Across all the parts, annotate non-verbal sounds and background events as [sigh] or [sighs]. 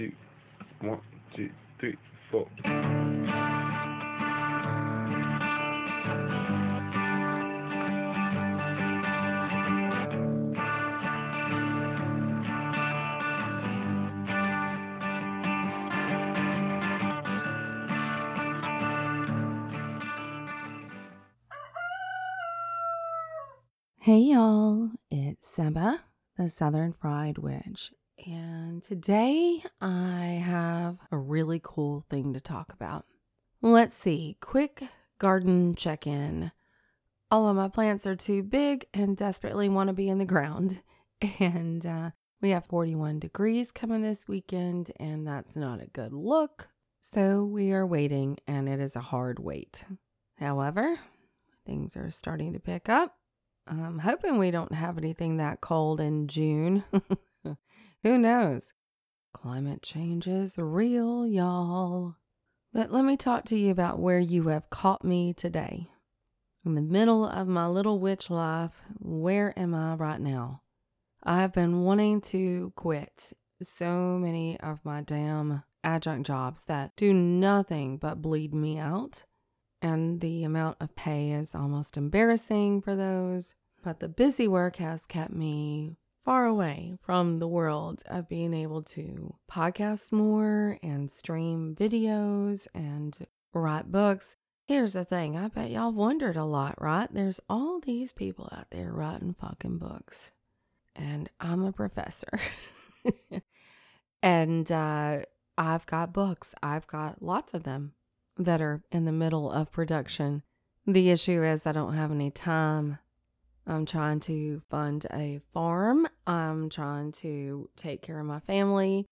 two, one, two, three, four. Hey y'all, it's Seba, the Southern Fried Witch, today I have a really cool thing to talk about. Let's see, quick garden check in. All of my plants are too big and desperately want to be in the ground, [laughs] and uh, we have 41 degrees coming this weekend, and that's not a good look. So we are waiting, and it is a hard wait. However, things are starting to pick up I'm hoping we don't have anything that cold in June. [laughs] [laughs] Who knows? Climate change is real, y'all. But let me talk to you about where you have caught me today. In the middle of my little witch life, where am I right now? I have been wanting to quit so many of my damn adjunct jobs that do nothing but bleed me out. And the amount of pay is almost embarrassing for those. But the busy work has kept me far away from the world of being able to podcast more and stream videos and write books. Here's the thing I bet y'all wondered a lot, right? There's all these people out there writing fucking books, and I'm a professor. [laughs] and uh, I've got books, I've got lots of them that are in the middle of production. The issue is, I don't have any time I'm trying to fund a farm. I'm trying to take care of my family.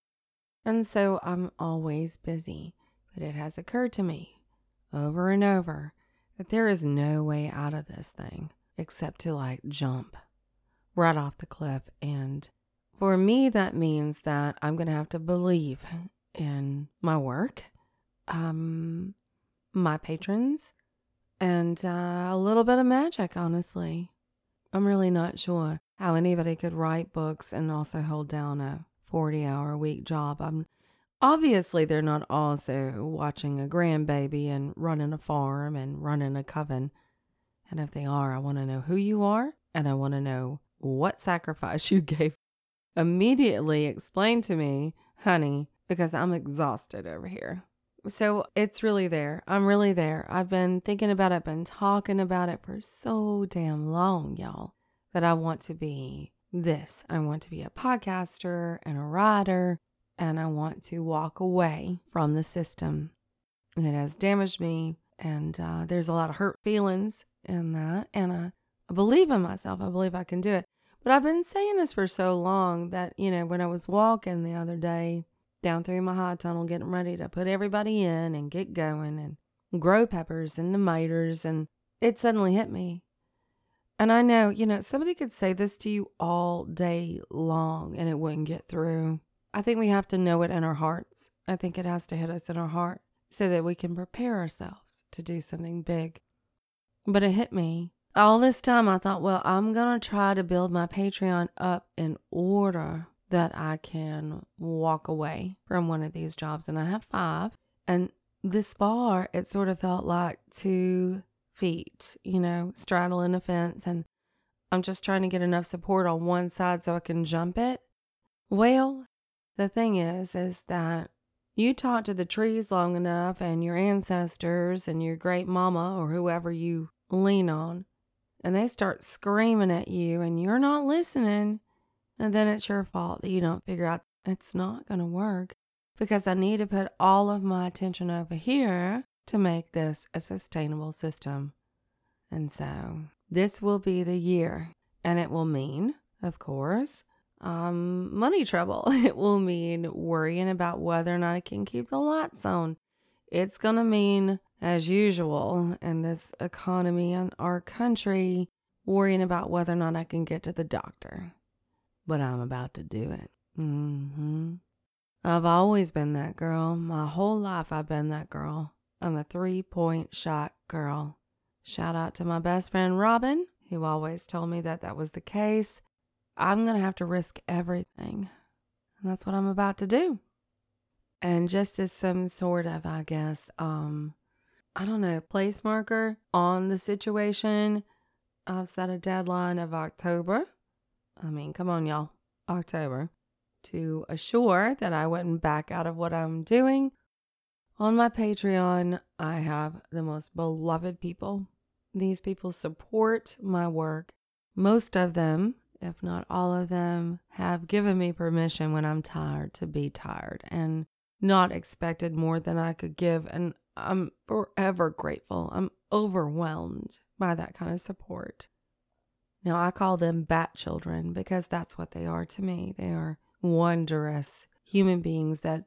And so I'm always busy. But it has occurred to me over and over that there is no way out of this thing except to like jump right off the cliff. And for me, that means that I'm going to have to believe in my work, um, my patrons, and uh, a little bit of magic, honestly. I'm really not sure how anybody could write books and also hold down a 40 hour a week job. I'm obviously they're not also watching a grandbaby and running a farm and running a coven. And if they are, I want to know who you are and I want to know what sacrifice you [laughs] gave. Immediately explain to me, honey, because I'm exhausted over here. So it's really there. I'm really there. I've been thinking about it, been talking about it for so damn long, y'all, that I want to be this. I want to be a podcaster and a writer, and I want to walk away from the system. It has damaged me, and uh, there's a lot of hurt feelings in that. And I, I believe in myself. I believe I can do it. But I've been saying this for so long that, you know, when I was walking the other day, down through my high tunnel, getting ready to put everybody in and get going and grow peppers and tomatoes. And it suddenly hit me. And I know, you know, somebody could say this to you all day long and it wouldn't get through. I think we have to know it in our hearts. I think it has to hit us in our heart so that we can prepare ourselves to do something big. But it hit me. All this time, I thought, well, I'm going to try to build my Patreon up in order that I can walk away from one of these jobs. And I have five. And this far, it sort of felt like two feet, you know, straddling a fence. And I'm just trying to get enough support on one side so I can jump it. Well, the thing is, is that you talk to the trees long enough and your ancestors and your great mama or whoever you lean on, and they start screaming at you and you're not listening and then it's your fault that you don't figure out it's not going to work because I need to put all of my attention over here to make this a sustainable system. And so this will be the year, and it will mean, of course, um, money trouble. [laughs] It will mean worrying about whether or not I can keep the lights on. It's going to mean, as usual, in this economy and our country, worrying about whether or not I can get to the doctor but I'm about to do it. Mm-hmm. I've always been that girl. My whole life, I've been that girl. I'm a three point shot girl. Shout out to my best friend Robin, who always told me that that was the case. I'm going to have to risk everything. And that's what I'm about to do. And just as some sort of, I guess, um, I don't know, place marker on the situation, I've set a deadline of October. I mean, come on, y'all, October, to assure that I wouldn't back out of what I'm doing. On my Patreon, I have the most beloved people. These people support my work. Most of them, if not all of them, have given me permission when I'm tired to be tired and not expected more than I could give. And I'm forever grateful. I'm overwhelmed by that kind of support. Now, I call them bat children because that's what they are to me. They are wondrous human beings that,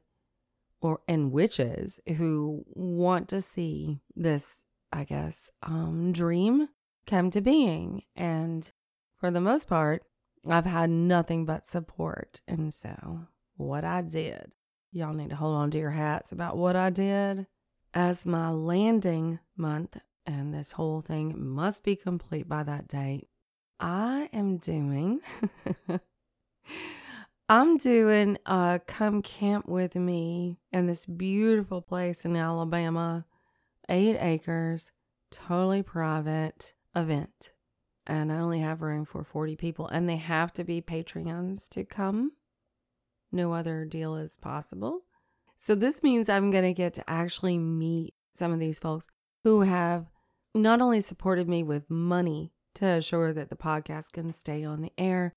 or, and witches who want to see this, I guess, um, dream come to being. And for the most part, I've had nothing but support. And so, what I did, y'all need to hold on to your hats about what I did as my landing month, and this whole thing must be complete by that date. I am doing, [laughs] I'm doing a come camp with me in this beautiful place in Alabama, eight acres, totally private event. And I only have room for 40 people, and they have to be Patreons to come. No other deal is possible. So this means I'm going to get to actually meet some of these folks who have not only supported me with money to assure that the podcast can stay on the air,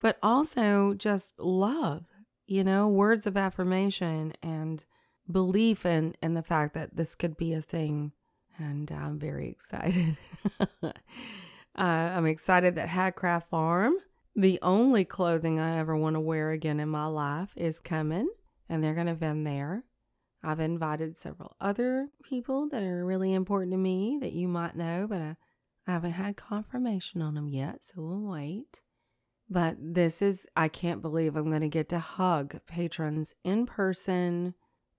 but also just love, you know, words of affirmation and belief in, in the fact that this could be a thing. And I'm very excited. [laughs] uh, I'm excited that Hadcraft Farm, the only clothing I ever want to wear again in my life, is coming and they're going to vend there. I've invited several other people that are really important to me that you might know, but I, I haven't had confirmation on them yet, so we'll wait. But this is, I can't believe I'm going to get to hug patrons in person,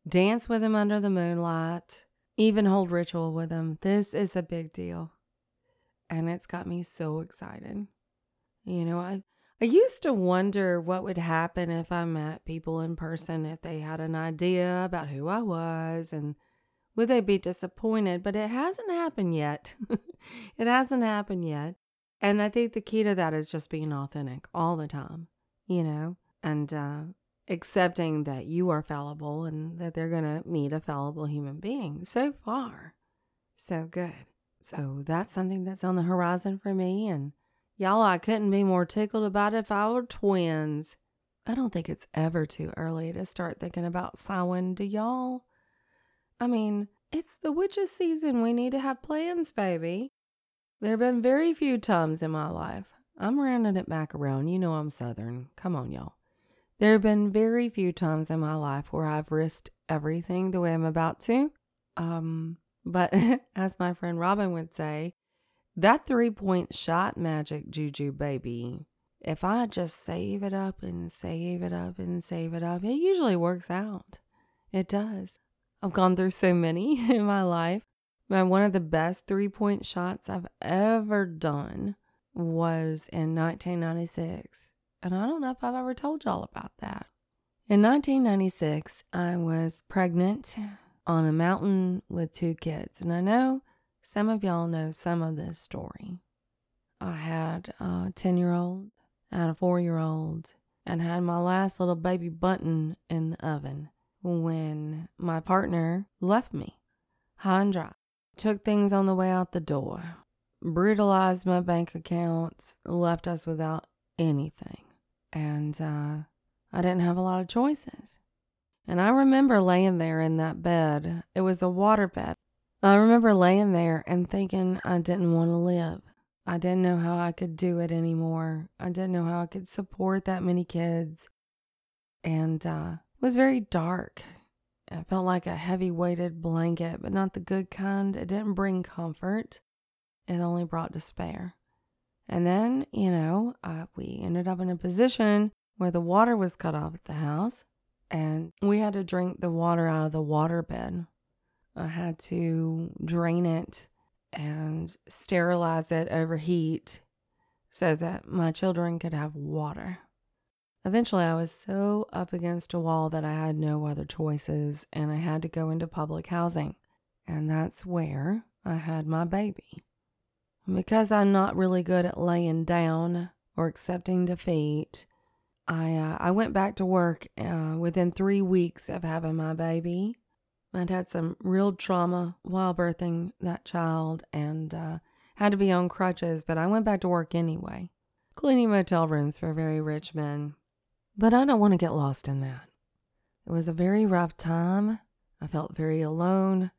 dance with them under the moonlight, even hold ritual with them. This is a big deal. And it's got me so excited. You know, I, I used to wonder what would happen if I met people in person, if they had an idea about who I was, and would they be disappointed? But it hasn't happened yet. [laughs] it hasn't happened yet. And I think the key to that is just being authentic all the time, you know, and uh, accepting that you are fallible and that they're going to meet a fallible human being. So far, so good. So that's something that's on the horizon for me. And Y'all, I couldn't be more tickled about if I were twins. I don't think it's ever too early to start thinking about Samhain, do y'all? I mean, it's the witches' season. We need to have plans, baby. There have been very few times in my life. I'm rounding it back around. You know I'm Southern. Come on, y'all. There have been very few times in my life where I've risked everything the way I'm about to. Um, but [laughs] as my friend Robin would say, that three point shot magic juju baby, if I just save it up and save it up and save it up, it usually works out. It does. I've gone through so many [laughs] in my life. But one of the best three point shots I've ever done was in 1996. And I don't know if I've ever told y'all about that. In 1996, I was pregnant on a mountain with two kids. And I know some of y'all know some of this story. I had a 10 year old, I had a four year old, and had my last little baby button in the oven when my partner left me high and dry. Took things on the way out the door, brutalized my bank accounts, left us without anything. And uh, I didn't have a lot of choices. And I remember laying there in that bed. It was a water bed. I remember laying there and thinking I didn't want to live. I didn't know how I could do it anymore. I didn't know how I could support that many kids. And uh, was very dark. It felt like a heavy weighted blanket, but not the good kind. It didn't bring comfort, it only brought despair. And then, you know, uh, we ended up in a position where the water was cut off at the house, and we had to drink the water out of the water bed I had to drain it and sterilize it over heat so that my children could have water. Eventually, I was so up against a wall that I had no other choices and I had to go into public housing. And that's where I had my baby. Because I'm not really good at laying down or accepting defeat, I, uh, I went back to work uh, within three weeks of having my baby. I'd had some real trauma while birthing that child and uh, had to be on crutches, but I went back to work anyway, cleaning motel rooms for very rich men. But I don't want to get lost in that. It was a very rough time. I felt very alone,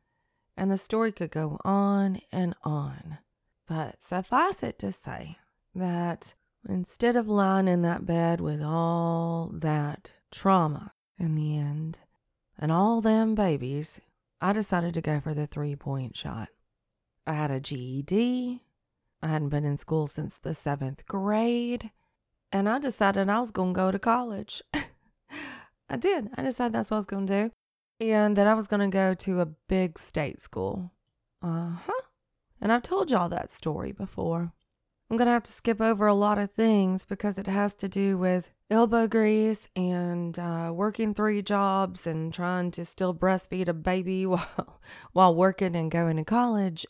and the story could go on and on. But suffice it to say that instead of lying in that bed with all that trauma in the end and all them babies, I decided to go for the three point shot. I had a GED. I hadn't been in school since the seventh grade. And I decided I was going to go to college. [laughs] I did. I decided that's what I was going to do. And that I was going to go to a big state school. Uh huh. And I've told y'all that story before. I'm going to have to skip over a lot of things because it has to do with elbow grease and uh, working three jobs and trying to still breastfeed a baby [laughs] while, while working and going to college.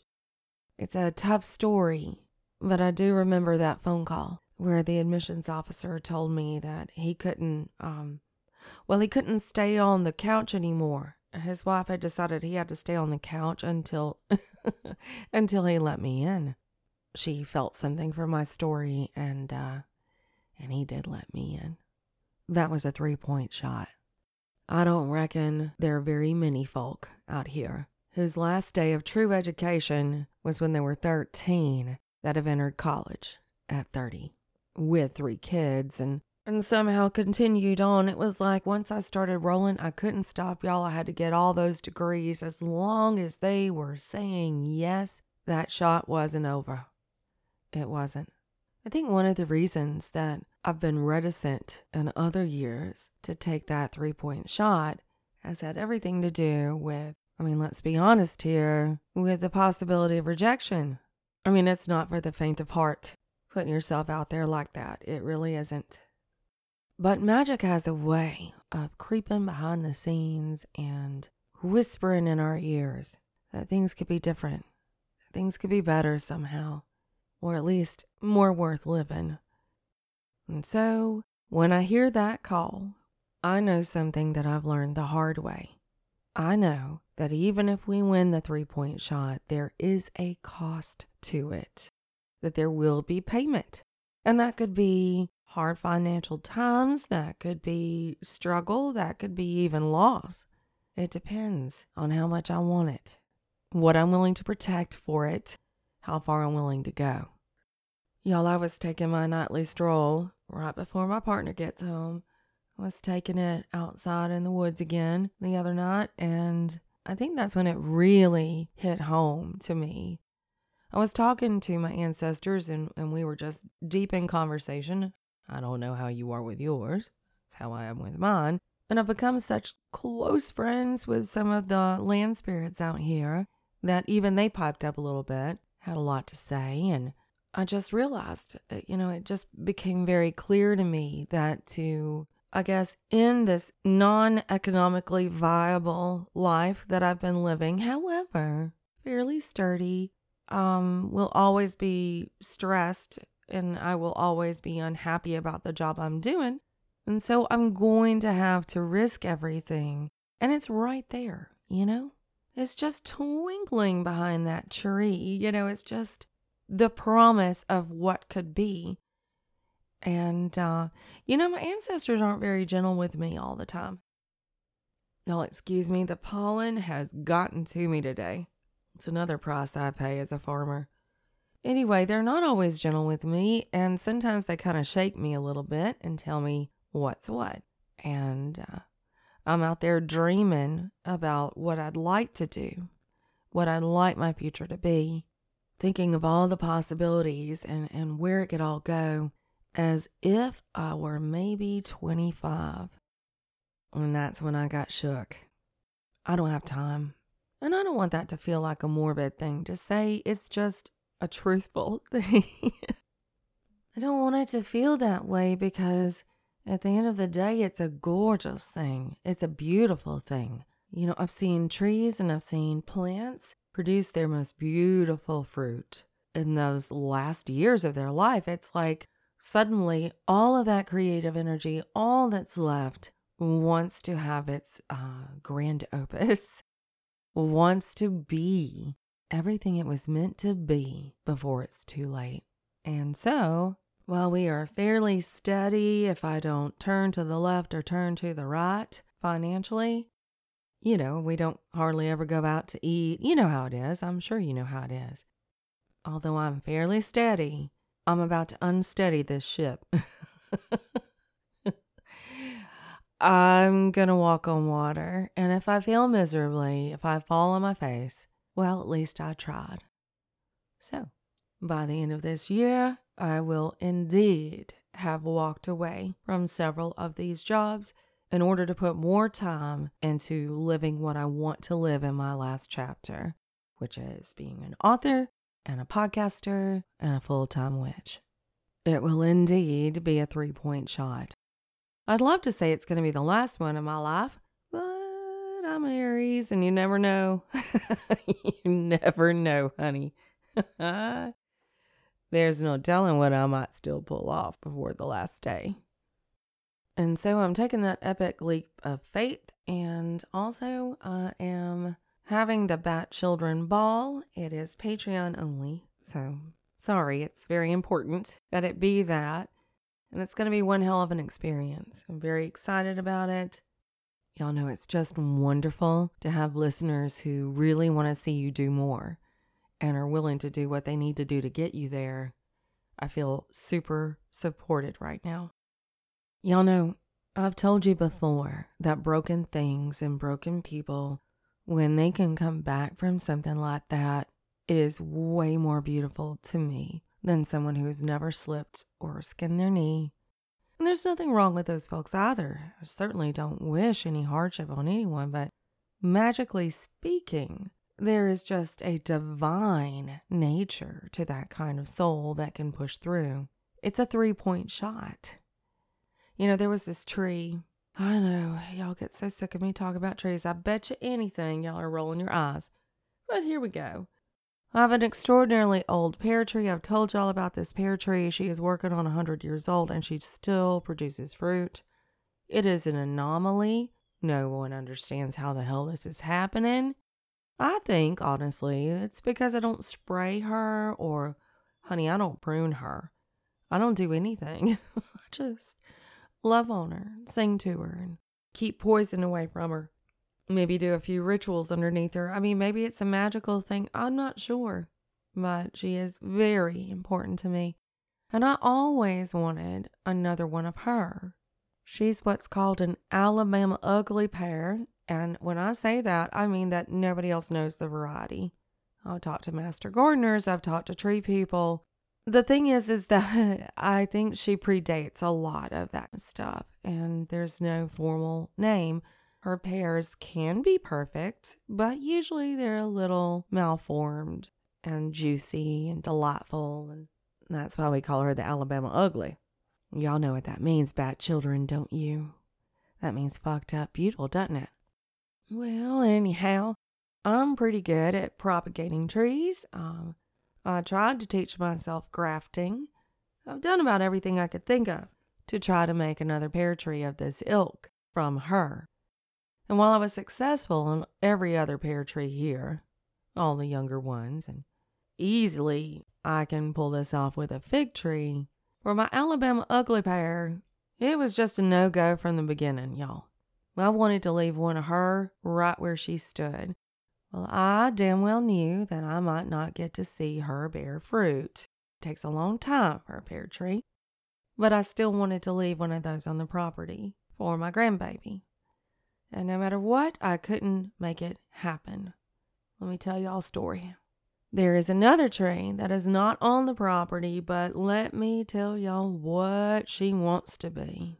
It's a tough story, but I do remember that phone call where the admissions officer told me that he couldn't, um, well, he couldn't stay on the couch anymore. His wife had decided he had to stay on the couch until [laughs] until he let me in. She felt something for my story and uh and he did let me in. That was a three-point shot. I don't reckon there are very many folk out here whose last day of true education was when they were 13 that have entered college at 30 with three kids and and somehow continued on. It was like once I started rolling, I couldn't stop, y'all. I had to get all those degrees as long as they were saying yes. That shot wasn't over. It wasn't. I think one of the reasons that I've been reticent in other years to take that three point shot has had everything to do with, I mean, let's be honest here, with the possibility of rejection. I mean, it's not for the faint of heart putting yourself out there like that. It really isn't. But magic has a way of creeping behind the scenes and whispering in our ears that things could be different, things could be better somehow, or at least more worth living. And so, when I hear that call, I know something that I've learned the hard way. I know that even if we win the three point shot, there is a cost to it that there will be payment. And that could be hard financial times, that could be struggle, that could be even loss. It depends on how much I want it, what I'm willing to protect for it, how far I'm willing to go. Y'all, I was taking my nightly stroll right before my partner gets home. I was taking it outside in the woods again the other night, and I think that's when it really hit home to me I was talking to my ancestors and, and we were just deep in conversation. I don't know how you are with yours. That's how I am with mine. And I've become such close friends with some of the land spirits out here that even they piped up a little bit, had a lot to say. And I just realized, uh, you know, it just became very clear to me that to, I guess, in this non economically viable life that I've been living, however, fairly sturdy, um, will always be stressed and I will always be unhappy about the job I'm doing. And so I'm going to have to risk everything. And it's right there, you know? It's just twinkling behind that tree. You know, it's just the promise of what could be. And, uh, you know, my ancestors aren't very gentle with me all the time. Y'all, excuse me, the pollen has gotten to me today. It's another price I pay as a farmer. Anyway, they're not always gentle with me, and sometimes they kind of shake me a little bit and tell me what's what. And uh, I'm out there dreaming about what I'd like to do, what I'd like my future to be, thinking of all the possibilities and, and where it could all go as if I were maybe 25. And that's when I got shook. I don't have time. And I don't want that to feel like a morbid thing to say. It's just a truthful [laughs] thing. I don't want it to feel that way because At the end of the day, it's a gorgeous thing. It's a beautiful thing. You know, I've seen trees and I've seen plants produce their most beautiful fruit in those last years of their life. It's like suddenly all of that creative energy, all that's left, wants to have its uh, grand opus, wants to be everything it was meant to be before it's too late. And so, while we are fairly steady, if I don't turn to the left or turn to the right financially, you know, we don't hardly ever go out to eat. You know how it is. I'm sure you know how it is. Although I'm fairly steady, I'm about to unsteady this ship. [laughs] I'm to walk on water. And if I fail miserably, if I fall on my face, well, at least I tried. So, by the end of this year, I will indeed have walked away from several of these jobs in order to put more time into living what I want to live in my last chapter, which is being an author and a podcaster and a full time witch. It will indeed be a three point shot. I'd love to say it's going to be the last one in my life, but I'm an Aries and you never know. [laughs] you never know, honey. [laughs] There's no telling what I might still pull off before the last day. And so I'm taking that epic leap of faith, and also I am having the Bat Children Ball. It is Patreon only, so sorry, it's very important that it be that. And it's going to be one hell of an experience. I'm very excited about it. Y'all know it's just wonderful to have listeners who really want to see you do more and are willing to do what they need to do to get you there. I feel super supported right now. Y'all know, I've told you before that broken things and broken people, when they can come back from something like that, it is way more beautiful to me than someone who's never slipped or skinned their knee. And there's nothing wrong with those folks either. I certainly don't wish any hardship on anyone, but magically speaking, there is just a divine nature to that kind of soul that can push through. It's a three point shot. You know, there was this tree. I know, y'all get so sick of me talking about trees. I bet you anything y'all are rolling your eyes. But here we go. I have an extraordinarily old pear tree. I've told y'all about this pear tree. She is working on a 100 years old and she still produces fruit. It is an anomaly. No one understands how the hell this is happening. I think, honestly, it's because I don't spray her or, honey, I don't prune her. I don't do anything. [laughs] I just love on her, sing to her, and keep poison away from her. Maybe do a few rituals underneath her. I mean, maybe it's a magical thing. I'm not sure. But she is very important to me. And I always wanted another one of her. She's what's called an Alabama ugly pear. And when I say that, I mean that nobody else knows the variety. I've talked to master gardeners, I've talked to tree people, the thing is is that [laughs] i think she predates a lot of that stuff and there's no formal name her pears can be perfect but usually they're a little malformed and juicy and delightful and that's why we call her the alabama ugly y'all know what that means bat children don't you that means fucked up beautiful doesn't it well anyhow i'm pretty good at propagating trees um I tried to teach myself grafting. I've done about everything I could think of to try to make another pear tree of this ilk from her. And while I was successful on every other pear tree here, all the younger ones, and easily I can pull this off with a fig tree, for my Alabama ugly pear, it was just a no go from the beginning, y'all. I wanted to leave one of her right where she stood well, I damn well knew that I might not get to see her bear fruit. It takes a long time for a pear tree. But I still wanted to leave one of those on the property for my grandbaby. And no matter what, I couldn't make it happen. Let me tell y'all a story. There is another tree that is not on the property, but let me tell y'all what she wants to be.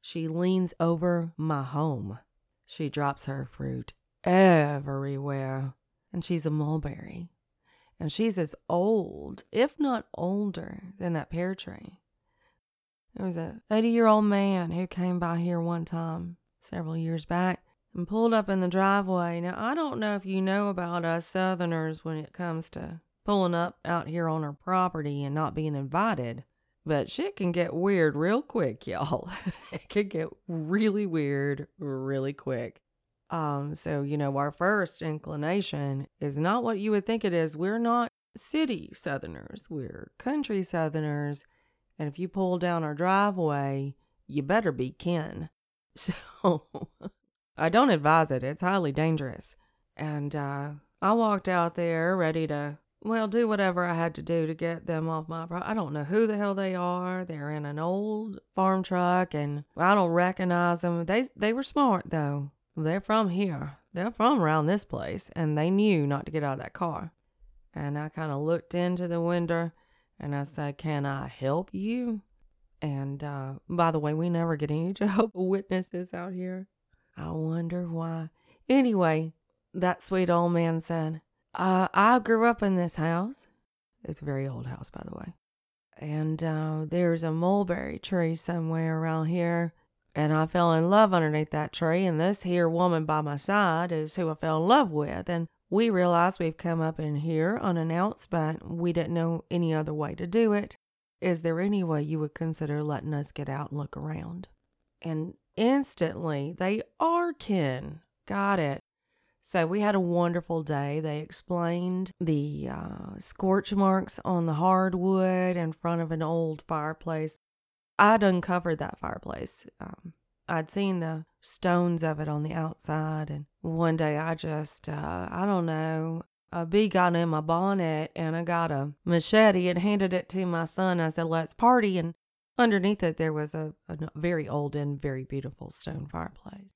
She leans over my home. She drops her fruit everywhere. And she's a mulberry. And she's as old, if not older, than that pear tree. There was a 80 year old man who came by here one time several years back and pulled up in the driveway. Now, I don't know if you know about us Southerners when it comes to pulling up out here on our property and not being invited, but shit can get weird real quick, [laughs] y'all. it can get really weird really quick. Um, so, you know, our first inclination is not what you would think it is. We're not city Southerners, we're country Southerners. And if you pull down our driveway, you better be kin. [laughs] So I don't advise it, it's highly dangerous. And uh, I walked out there ready to, well, do whatever I had to do to get them off my property. I don't know who the hell they are. They're in an old farm truck and I don't recognize them. They, they were smart though. They're from here. They're from around this place and they knew not to get out of that car. And I kind of looked into the window and I said, Can I help you? And uh, by the way, we never get any [laughs] Jehovah Witnesses out here. I wonder why. Anyway, that sweet old man said, uh, I grew up in this house. It's a very old house, by the way. And uh, there's a mulberry tree somewhere around here. And I fell in love underneath that tree. And this here woman by my side is who I fell in love with. And we realize we've come up in here unannounced, but we didn't know any other way to do it. Is there any way you would consider letting us get out and look around? And instantly, they are kin. Got it. So we had a wonderful day. They explained the uh, scorch marks on the hardwood in front of an old fireplace. I'd uncovered that fireplace. Um, I'd seen the stones of it on the outside. And one day I just, uh, I don't know, a bee got in my bonnet and I got a machete and handed it to my son. I said, let's party. And underneath it, there was a, a very old and very beautiful stone fireplace.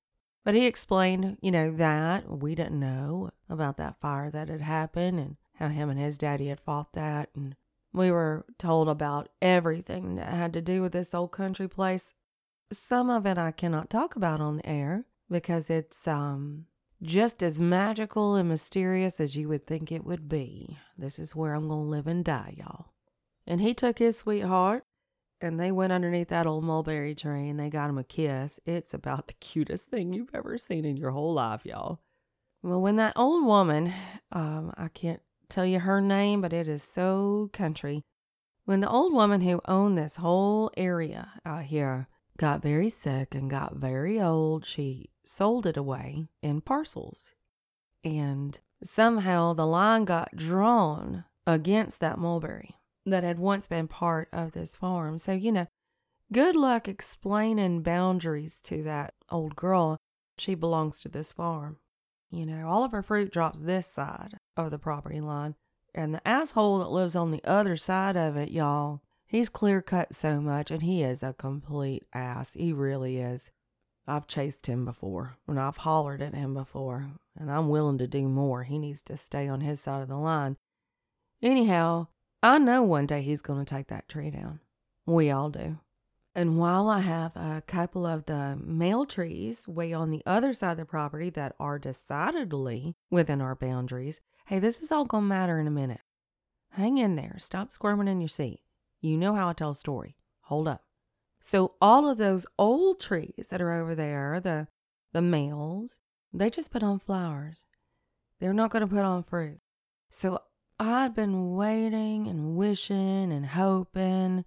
But he explained, you know, that we didn't know about that fire that had happened and how him and his daddy had fought that. And we were told about everything that had to do with this old country place some of it I cannot talk about on the air because it's um just as magical and mysterious as you would think it would be. This is where I'm going to live and die, y'all. And he took his sweetheart and they went underneath that old mulberry tree and they got him a kiss. It's about the cutest thing you've ever seen in your whole life, y'all. Well, when that old woman, um, I can't tell you her name, but it is so country. When the old woman who owned this whole area out here got very sick and got very old, she sold it away in parcels. And somehow the line got drawn against that mulberry that had once been part of this farm. So, you know, good luck explaining boundaries to that old girl. She belongs to this farm. You know, all of her fruit drops this side of the property line. And the asshole that lives on the other side of it, y'all, He's clear cut so much, and he is a complete ass. He really is. I've chased him before, and I've hollered at him before, and I'm willing to do more. He needs to stay on his side of the line. Anyhow, I know one day he's going to take that tree down. We all do. And while I have a couple of the male trees way on the other side of the property that are decidedly within our boundaries, hey, this is all going to matter in a minute. Hang in there. Stop squirming in your seat. You know how I tell a story. Hold up. So all of those old trees that are over there, the the males, they just put on flowers. They're not going to put on fruit. So I'd been waiting and wishing and hoping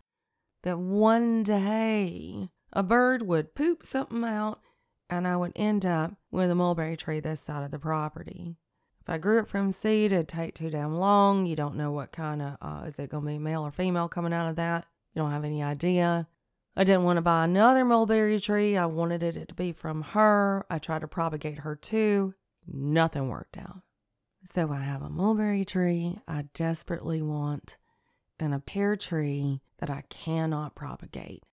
that one day a bird would poop something out and I would end up with a mulberry tree this side of the property. If I grew it from seed, it'd take too damn long. You don't know what kind of, uh, is it going to be male or female coming out of that? You don't have any idea. I didn't want to buy another mulberry tree. I wanted it to be from her. I tried to propagate her too. Nothing worked out. So I have a mulberry tree I desperately want and a pear tree that I cannot propagate.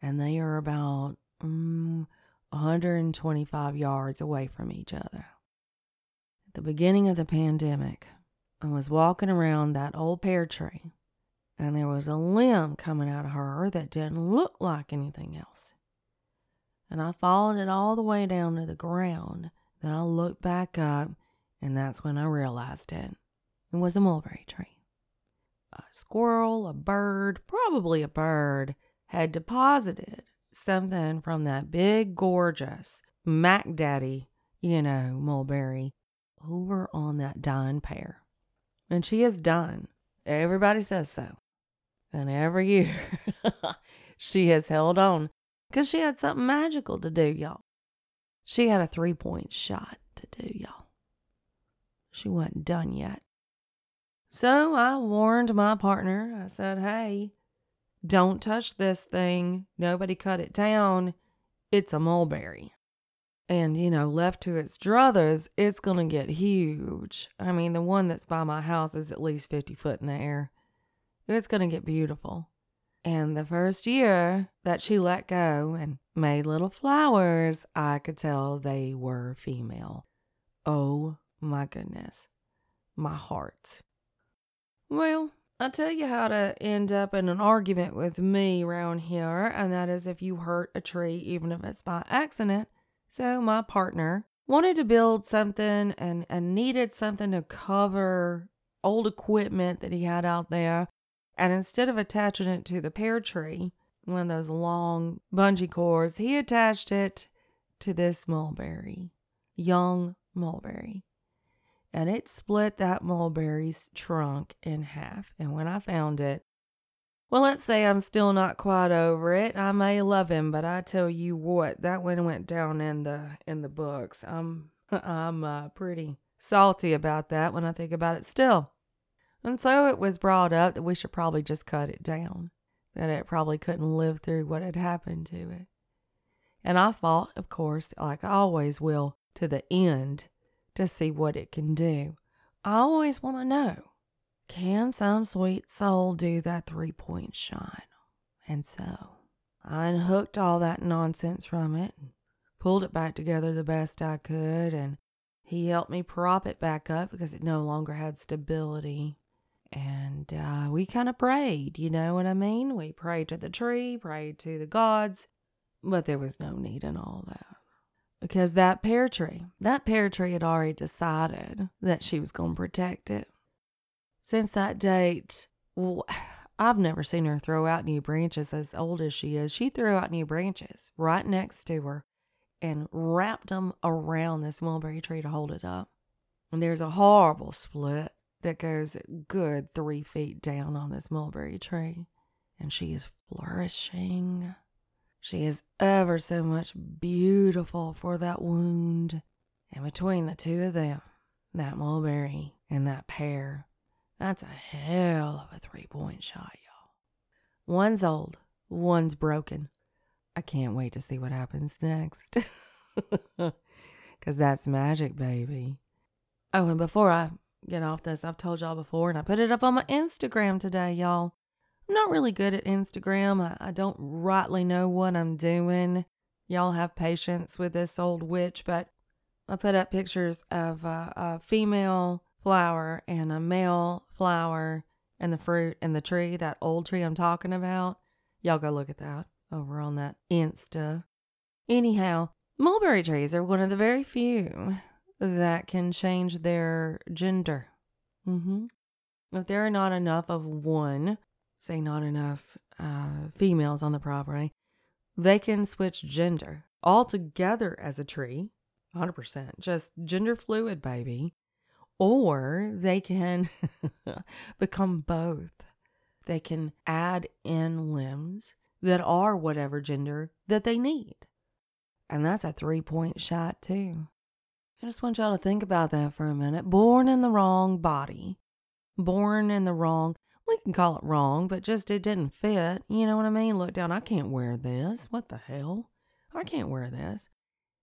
And they are about mm, 125 yards away from each other the beginning of the pandemic, I was walking around that old pear tree, and there was a limb coming out of her that didn't look like anything else. And I followed it all the way down to the ground. Then I looked back up, and that's when I realized it. It was a mulberry tree. A squirrel, a bird, probably a bird, had deposited something from that big, gorgeous Mac Daddy, you know, mulberry, over on that dying pear. And she is done. Everybody says so. And every year [laughs] she has held on because she had something magical to do, y'all. She had a three point shot to do, y'all. She wasn't done yet. So I warned my partner. I said, hey, don't touch this thing. Nobody cut it down. It's a mulberry. And, you know, left to its druthers, it's going to get huge. I mean, the one that's by my house is at least 50 foot in the air. It's going to get beautiful. And the first year that she let go and made little flowers, I could tell they were female. Oh my goodness. My heart. Well, I'll tell you how to end up in an argument with me around here, and that is if you hurt a tree, even if it's by accident. So, my partner wanted to build something and, and needed something to cover old equipment that he had out there. And instead of attaching it to the pear tree, one of those long bungee cords, he attached it to this mulberry, young mulberry. And it split that mulberry's trunk in half. And when I found it, well, let's say I'm still not quite over it. I may love him, but I tell you what, that one went down in the in the books. I'm [laughs] I'm uh, pretty salty about that when I think about it still. And so it was brought up that we should probably just cut it down, that it probably couldn't live through what had happened to it. And I fought, of course, like I always will, to the end to see what it can do. I always want to know can some sweet soul do that three point shot? And so I unhooked all that nonsense from it pulled it back together the best I could. And he helped me prop it back up because it no longer had stability. And uh, we kind of prayed, you know what I mean? We prayed to the tree, prayed to the gods, but there was no need in all that. Because that pear tree, that pear tree had already decided that she was going to protect it. Since that date, well, [sighs] I've never seen her throw out new branches as old as she is. She threw out new branches right next to her and wrapped them around this mulberry tree to hold it up. And there's a horrible split that goes good three feet down on this mulberry tree. And she is flourishing. She is ever so much beautiful for that wound. And between the two of them, that mulberry and that pear, that's a hell of a three point shot, y'all. One's old, one's broken. I can't wait to see what happens next. [laughs] Because that's magic, baby. Oh, and before I get off this. I've told y'all before, and I put it up on my Instagram today, y'all. I'm not really good at Instagram. I, I don't rightly know what I'm doing. Y'all have patience with this old witch, but I put up pictures of a, a female flower and a male flower and the fruit and the tree, that old tree I'm talking about. Y'all go look at that over on that Insta. Anyhow, mulberry trees are one of the very few that can change their gender. Mm-hmm. If there are not enough of one, say not enough uh, females on the property, they can switch gender altogether as a tree, 100%, just gender fluid, baby. Or they can [laughs] become both. They can add in limbs that are whatever gender that they need. And that's a three point shot, too. I just want y'all to think about that for a minute. Born in the wrong body, born in the wrong, we can call it wrong, but just it didn't fit. You know what I mean? Look down, I can't wear this. What the hell? I can't wear this.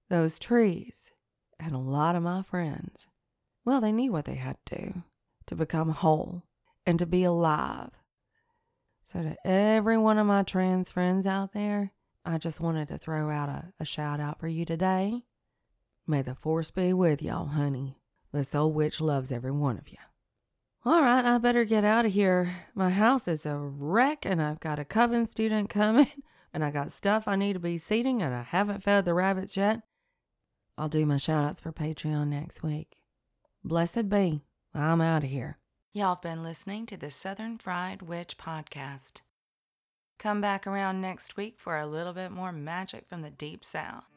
Those trees and a lot of my friends, well, they knew what they had to do to become whole and to be alive. So, to every one of my trans friends out there, I just wanted to throw out a, a shout out for you today. May the force be with y'all, honey. This old witch loves every one of you. All right, I better get out of here. My house is a wreck, and I've got a coven student coming, [laughs] and I got stuff I need to be seeding, and I haven't fed the rabbits yet. I'll do my shout outs for Patreon next week. Blessed be. I'm out of here. Y'all have been listening to the Southern Fried Witch Podcast. Come back around next week for a little bit more magic from the Deep South.